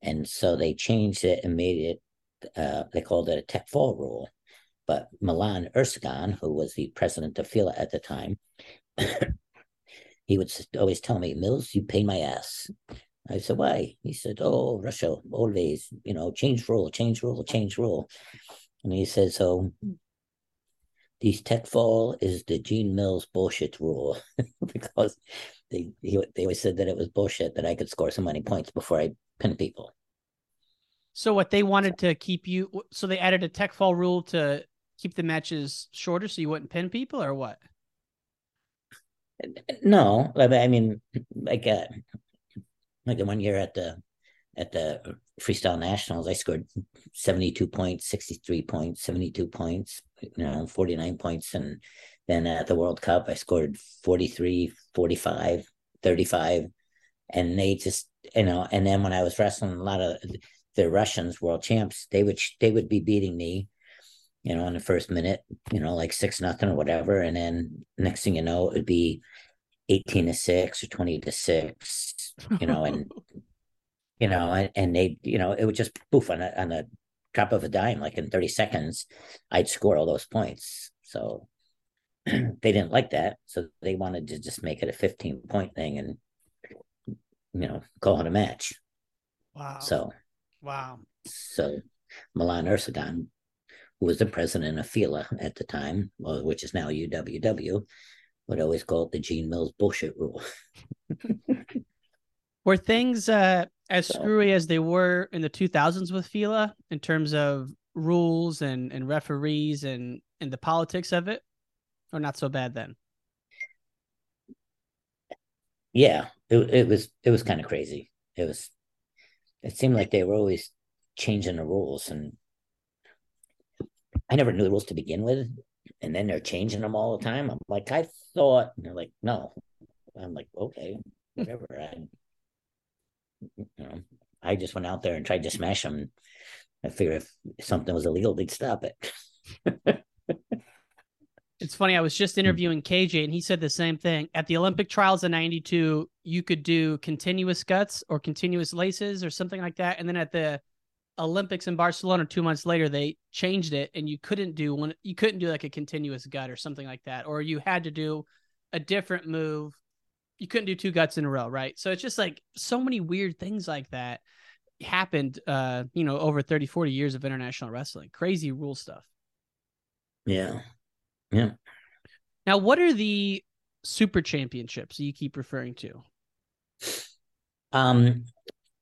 And so they changed it and made it, uh, they called it a tech fall rule. But Milan Ercegan, who was the president of FILA at the time, he would always tell me, Mills, you pay my ass. I said, why? He said, oh, Russia, always, you know, change rule, change rule, change rule. And he said, so these tech fall is the Gene Mills bullshit rule because they he, they always said that it was bullshit that I could score so many points before I pin people. So what they wanted to keep you so they added a tech fall rule to keep the matches shorter so you wouldn't pin people or what? No, I mean- like uh, like one year at the at the freestyle nationals, I scored seventy two points, sixty three points, seventy two points, you know, forty nine points, and then at the World Cup, I scored 43, 45, 35. and they just you know, and then when I was wrestling a lot of the Russians, world champs, they would they would be beating me, you know, in the first minute, you know, like six nothing or whatever, and then next thing you know, it would be eighteen to six or twenty to six, you know, and you know, and, and they, you know, it would just poof on a on a drop of a dime, like in thirty seconds, I'd score all those points. So they didn't like that, so they wanted to just make it a fifteen point thing and you know call it a match. Wow. So Wow. so Milan Ercegan, who was the president of FILA at the time, which is now UWW, would always call it the Gene Mills bullshit rule. Were things uh, as So- screwy as they were in the 2000s with FILA in terms of rules and, and referees and, and the politics of it? Or not so bad then? Yeah, it it was it was kind of crazy. It was it seemed like they were always changing the rules and I never knew the rules to begin with. And then they're changing them all the time. I'm like, I thought and they're like, no. I'm like, okay, whatever. I you know, I just went out there and tried to smash them. I figured if something was illegal, they'd stop it. It's funny. I was just hmm. interviewing KJ and he said the same thing. At the Olympic trials in 92, you could do continuous guts or continuous laces or something like that. And then at the Olympics in Barcelona two months later, they changed it and you couldn't do one, you couldn't do like a continuous gut or something like that. Or you had to do a different move. You couldn't do two guts in a row, right? So it's just like so many weird things like that happened, uh, you know, over 30, 40 years of international wrestling. Crazy rule stuff. Yeah. Yeah. Now, what are the super championships you keep referring to? Um,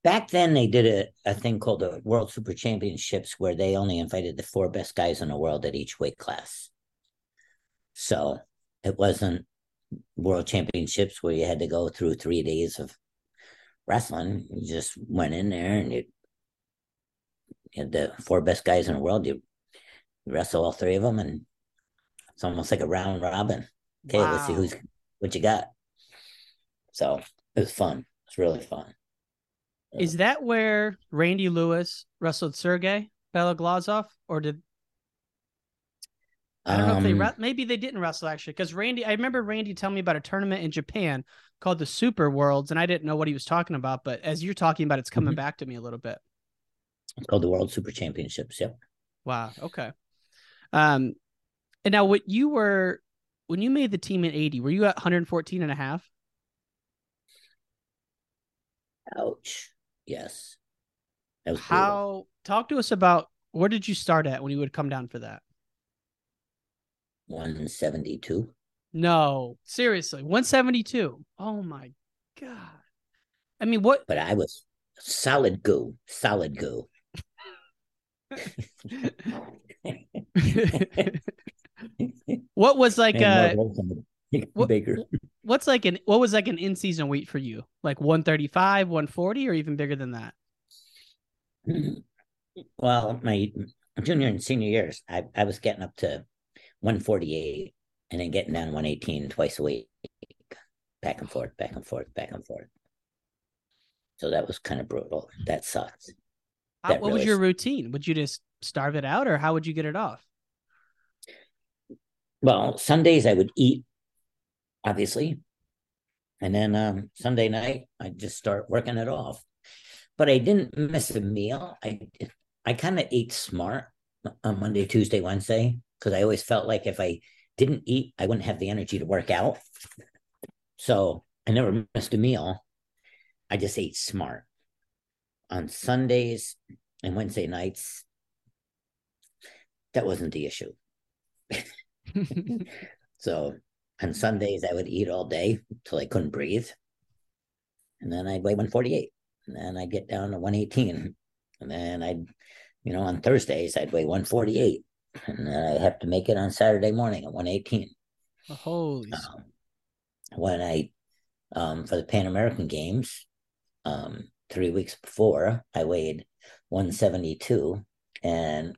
back then they did a, a thing called the World Super Championships where they only invited the four best guys in the world at each weight class. So it wasn't World Championships where you had to go through three days of wrestling. You just went in there and you, you had the four best guys in the world. You, you wrestle all three of them, and it's almost like a round robin. Okay, let's see who's what you got. So it was fun. It's really fun. Is that where Randy Lewis wrestled Sergey? Beloglazov, or did I don't know if they Um, re- maybe they didn't wrestle actually because Randy. I remember Randy telling me about a tournament in Japan called the Super Worlds, and I didn't know what he was talking about. But as you're talking about, it's coming Mhm. back to me a little bit. It's called the World Super Championships. Yep. Wow. Okay. Um, and now what you were when you made the team in 80, were you at 114 and a half? Ouch. Yes. Was brutal. How? Talk to us about where did you start at when you would come down for that? 172. No, seriously, 172. Oh my god. I mean, what? But I was solid goo. Solid goo. what was like Man, uh more growth than the what- bigger. What's like an what was like an in season weight for you? Like 135, 140, or even bigger than that? Well, my junior and senior years, I, I was getting up to 148 and then getting down 118 twice a week, back and forth, back and forth, back and forth. So that was kind of brutal. That sucked. How, That what was your s- routine? Would you just starve it out, or how would you get it off? Well, Sundays I would eat, obviously. And then um, Sunday night, I'd just start working it off. But I didn't miss a meal. I I kind of ate smart on Monday, Tuesday, Wednesday, because I always felt like if I didn't eat, I wouldn't have the energy to work out. So I never missed a meal. I just ate smart. On Sundays and Wednesday nights, that wasn't the issue. So on Sundays, I would eat all day till I couldn't breathe. And then I'd weigh 148. And then I'd get down to 118. And then I'd, you know, on Thursdays, I'd weigh 148. And then I'd have to make it on Saturday morning at 118. Holy. s- Um, when I, um, for the Pan American Games, um, three weeks before, I weighed 172 and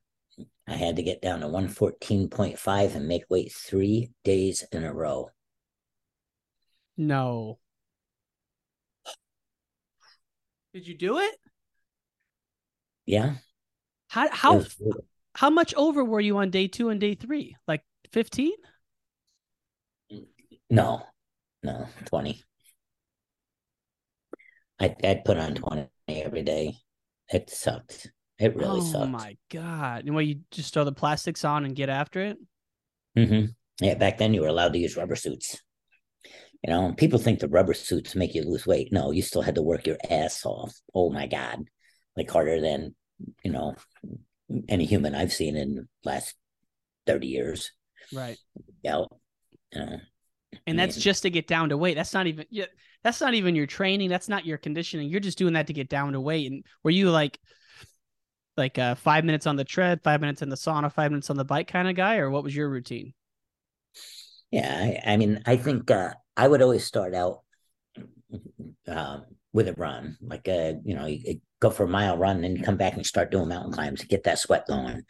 I had to get down to 114.5 and make weight three days in a row. No. Did you do it? Yeah. How how how much over were you on day two and day three? Like 15? No, no, 20. I, I'd put on 20 every day. It sucked. It really sucks. oh sucked. my god! And what you just throw the plastics on and get after it? hmm Yeah, back then you were allowed to use rubber suits. You know, people think the rubber suits make you lose weight. No, you still had to work your ass off. Oh my God. Like harder than, you know, any human I've seen in the last 30 years. Right. Yeah. You know, And that's just to get down to weight. That's not even yeah, that's not even your training. That's not your conditioning. You're just doing that to get down to weight. And were you like like uh five minutes on the tread, five minutes in the sauna, five minutes on the bike kind of guy, or what was your routine? Yeah, I, I mean, I think uh, I would always start out um, with a run, like uh, you know, you, you go for a mile run, and you come back and start doing mountain climbs to get that sweat going.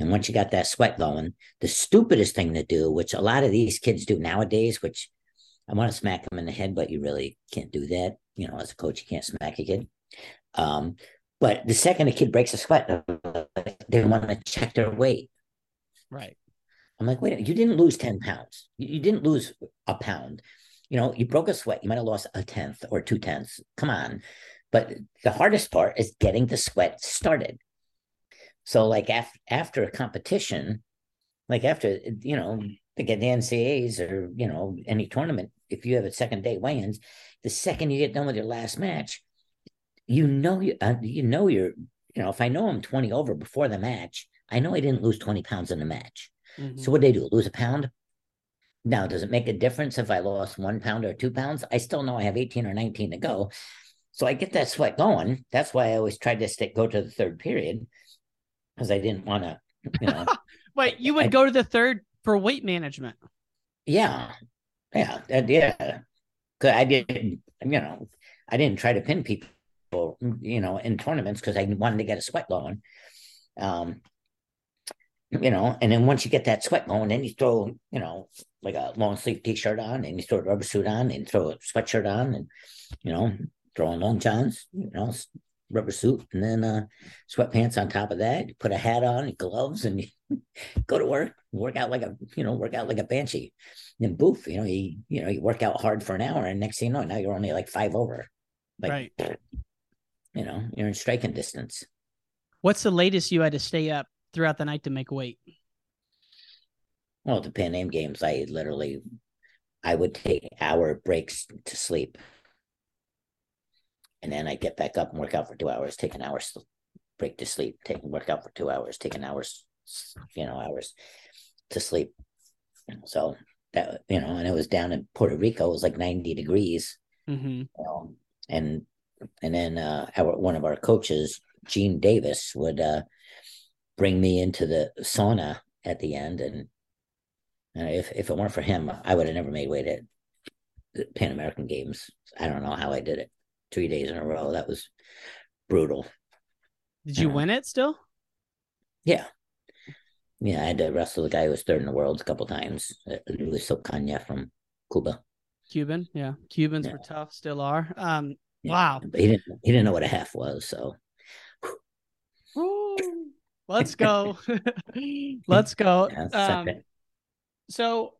And once you got that sweat going, the stupidest thing to do, which a lot of these kids do nowadays, which I want to smack them in the head, but you really can't do that. You know, as a coach, you can't smack a kid. Um, but the second a kid breaks a sweat, they want to check their weight. Right. I'm like, wait, you didn't lose 10 pounds. You, didn't lose a pound. You know, you broke a sweat. You might have lost a tenth or two tenths. Come on. But the hardest part is getting the sweat started. So, like, after, after a competition, like after, you know, like at the NCAAs or, you know, any tournament, if you have a second day weigh ins, the second you get done with your last match, you know, you, uh, you know, you're, you know, if I know I'm 20 over before the match, I know I didn't lose 20 pounds in the match. Mhm. So what they do? Lose a pound? Now, does it make a difference if I lost one pound or two pounds? I still know I have 18 or 19 to go. So I get that sweat going. That's why I always tried to stick go to the third period because I didn't want to, you know. Wait, you would I- go to the third for weight management. yeah. Yeah. that- yeah. Cause I didn't, you know, I didn't try to pin people, you know, in tournaments because I wanted to get a sweat going. Um, you know, and then once you get that sweat going, then you throw, you know, like a long sleeve t-shirt on and you throw a rubber suit on and throw a sweatshirt on and, you know, throw on long johns, you know, rubber suit, and then uh, sweatpants on top of that. You put a hat on, and gloves, and you go to work. Work out like a you know work out like a banshee. And then boof, you know you you know you work out hard for an hour, and next thing you know, now you're only like five over. Like, right. You know, you're in striking distance. What's the latest you had to stay up throughout the night to make weight? Well, the Pan Am games, I literally, I would take hour breaks to sleep, and then I'd get back up and work out for two hours, take an hour break to sleep, take work out for two hours, take an hours, you know, hours to sleep. So that you know, and it was down in Puerto Rico, it was like ninety degrees, mm-hmm. you know, and and then uh, our one of our coaches, Gene Davis, would uh, bring me into the sauna at the end, and and if if it weren't for him, I would have never made weight at the Pan American Games. I don't know how I did it three days in a row. That was brutal. Did you, win it still? Yeah. Yeah, I had to wrestle the guy who was third in the world a couple times, uh, Luis Ocaña from Cuba. Cuban, yeah. Cubans yeah. were tough, still are. Um. Wow. But he didn't he didn't know what a half was, so let's go. let's go. Yeah, um, so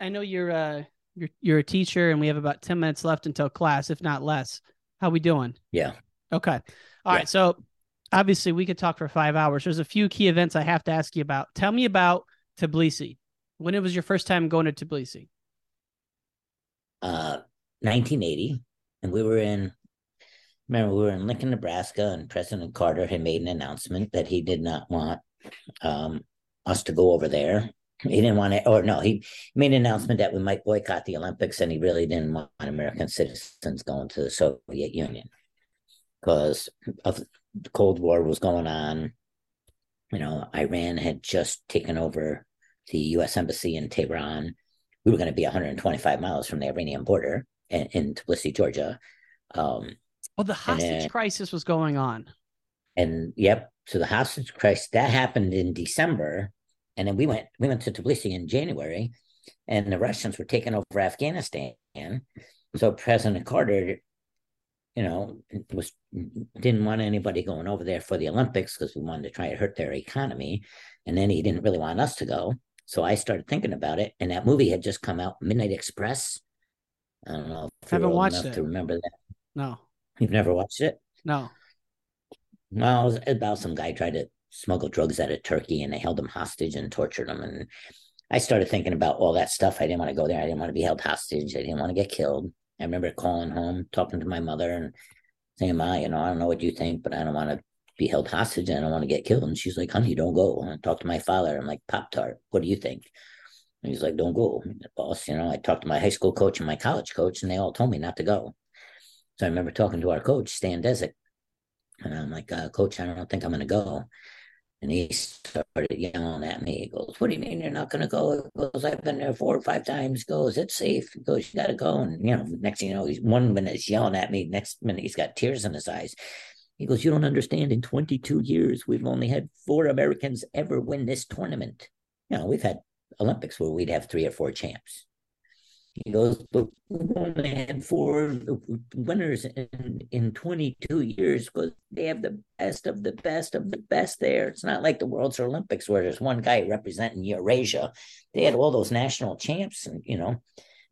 I know you're uh you're you're a teacher and we have about 10 minutes left until class, if not less. How we doing? Yeah. Okay. All yeah. right. So obviously we could talk for five hours. There's a few key events I have to ask you about. Tell me about Tbilisi. When it was your first time going to Tbilisi? Uh 1980. And we were in remember we were in Lincoln, Nebraska, and President Carter had made an announcement that he did not want um, us to go over there he didn't want to, or no, he made an announcement that we might boycott the Olympics, and he really didn't want American citizens going to the Soviet Union because of the Cold War was going on. You know, Iran had just taken over the U.S. embassy in Tehran. We were going to be 125 miles from the Iranian border in, in Tbilisi, Georgia. Um, well, the hostage then, crisis was going on. And yep, so the hostage crisis that happened in December and then we went we went to Tbilisi in January, and the Russians were taking over Afghanistan. So President Carter, you know, was didn't want anybody going over there for the Olympics because we wanted to try to hurt their economy, and then he didn't really want us to go. So I started thinking about it, and that movie had just come out, Midnight Express. I don't know. If Haven't watched it. To remember that. No. You've never watched it. No. Well, it was about some guy tried to smuggle drugs out of Turkey and they held him hostage and tortured him. And I started thinking about all that stuff. I didn't want to go there. I didn't want to be held hostage. I didn't want to get killed. I remember calling home, talking to my mother and saying, Ma, you know, I don't know what you think, but I don't want to be held hostage and I don't want to get killed. And she's like, honey, don't go. And I talked to my father. I'm like, Pop Tart, what do you think? And he's like, don't go, boss. You know, I talked to my high school coach and my college coach, and they all told me not to go. So I remember talking to our coach, Stan Dziedzic. And I'm like, uh, Coach, I don't think I'm going to go. And he started yelling at me. He goes, What do you mean you're not going to go? He goes, I've been there four or five times. He goes, It's safe. He goes, You got to go. And, you know, next thing you know, he's one minute yelling at me. Next minute, he's got tears in his eyes. He goes, You don't understand. In 22 years, we've only had four Americans ever win this tournament. You know, we've had Olympics where we'd have three or four champs. He goes, but we only had four winners in, in 22 years because they have the best of the best of the best there. It's not like the World's Olympics where there's one guy representing Eurasia. They had all those national champs and, you know,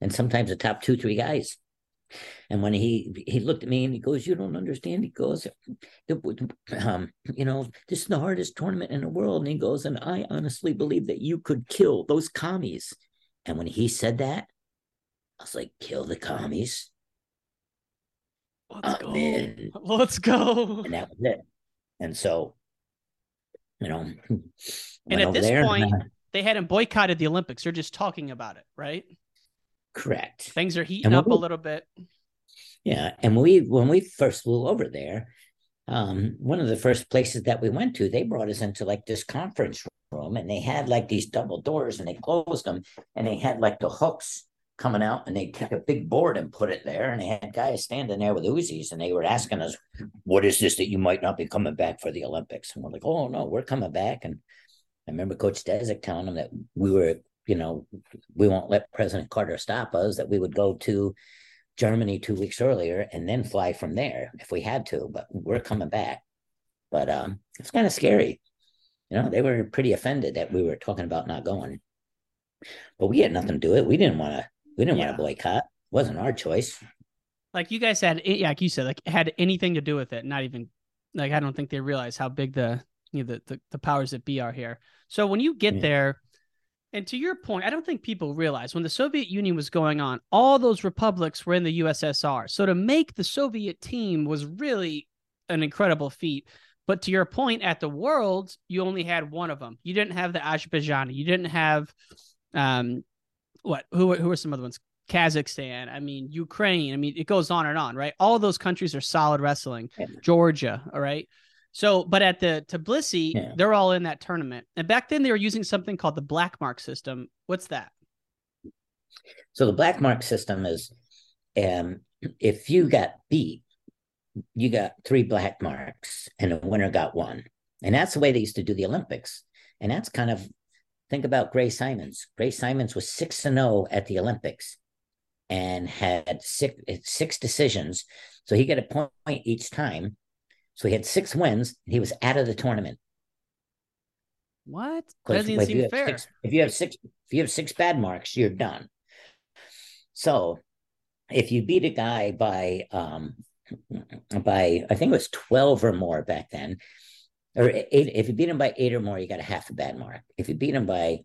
and sometimes the top two, three guys. And when he he looked at me and he goes, "You don't understand." He goes, um, "You know, this is the hardest tournament in the world." And he goes, "And I honestly believe that you could kill those commies." And when he said that, I was like, kill the commies. Let's go. In. Let's go. And that was it. And so, you know, and at this point, uh, they hadn't boycotted the Olympics. They're just talking about it, right? Correct. Things are heating up we, a little bit. Yeah, and we when we first flew over there, um, one of the first places that we went to, they brought us into like this conference room, and they had like these double doors, and they closed them, and they had like the hooks coming out and they took a big board and put it there and they had guys standing there with Uzis and they were asking us, what is this that you might not be coming back for the Olympics? And we're like, oh no, we're coming back. And I remember Coach Dziedzic telling them that we were, you know, we won't let President Carter stop us, that we would go to Germany two weeks earlier and then fly from there if we had to, but we're coming back. But um, it's kind of scary. You know, they were pretty offended that we were talking about not going. But we had nothing to do with it. We didn't want to. We didn't Yeah. want to boycott. It wasn't our choice. Like you guys had, yeah, like you said, like had anything to do with it. Not even like I don't think they realize how big the you know the the, the powers that be are here. So when you get Yeah. there, and to your point, I don't think people realize when the Soviet Union was going on, all those republics were in the USSR. So to make the Soviet team was really an incredible feat. But to your point, at the Worlds, you only had one of them. You didn't have the Azerbaijani. You didn't have, um, what? Who? Who are some other ones? Kazakhstan. I mean, Ukraine. I mean, it goes on and on, right? All those countries are solid wrestling. Georgia. All right. So, but at the Tbilisi, Yeah. they're all in that tournament. And back then, they were using something called the black mark system. What's that? So the black mark system is, um, if you got beat, you got three black marks, and the winner got one, and that's the way they used to do the Olympics. And that's kind of think about Gray Simons. Gray Simons was six and zero at the Olympics, and had six six decisions. So he got a point each time. So he had six wins. And he was out of the tournament. What? That doesn't even if you seem fair. six, if you have six, if you have six bad marks, you're done. So, if you beat a guy by um by I think it was twelve or more back then, or eight, if you beat him by eight or more, you got a half a bad mark. If you beat him by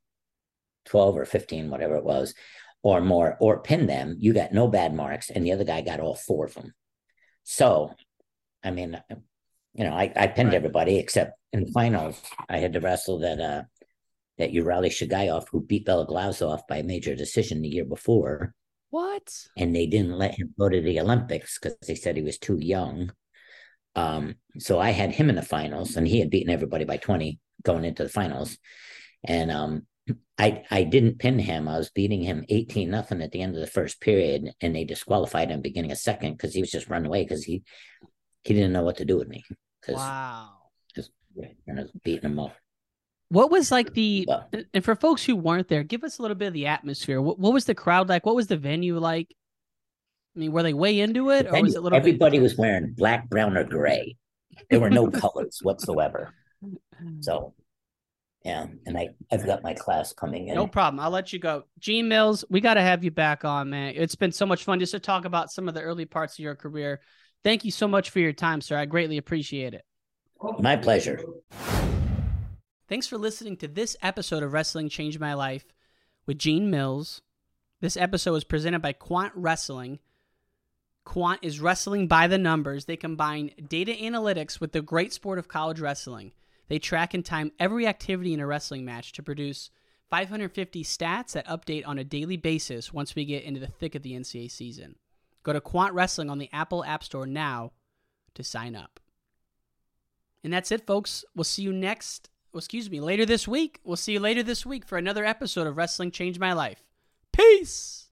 twelve or fifteen, whatever it was, or more, or pin them, you got no bad marks, and the other guy got all four of them. So, I mean, you know, I, I pinned Right. everybody except in the finals. I had to wrestle that uh that Urali Shagayev, who beat Beloglazov by a major decision the year before, What? and they didn't let him go to the Olympics because they said he was too young. Um, so I had him in the finals, and he had beaten everybody by 20 going into the finals. And um I I didn't pin him. I was beating him 18 nothing at the end of the first period, and they disqualified him beginning of second because he was just running away because he he didn't know what to do with me because Wow. just kind of beating him up. What was like the Well, and for folks who weren't there, give us a little bit of the atmosphere. What, what was the crowd like? What was the venue like? I mean, were they way into it, or was it a little? everybody was wearing black, brown, or gray. There were no colors whatsoever. So, yeah, and I I've got my class coming in. No problem. I'll let you go. Gene Mills, we got to have you back on, man. It's been so much fun just to talk about some of the early parts of your career. Thank you so much for your time, sir. I greatly appreciate it. My pleasure. Thanks for listening to this episode of Wrestling Changed My Life with Gene Mills. This episode was presented by Quant Wrestling. Quant is wrestling by the numbers. They combine data analytics with the great sport of college wrestling. They track and time every activity in a wrestling match to produce 550 stats that update on a daily basis once we get into the thick of the NCAA season. Go to Quant Wrestling on the Apple App Store now to sign up. And that's it, folks. We'll see you next well, excuse me, later this week. We'll see you later this week for another episode of Wrestling Changed My Life. Peace.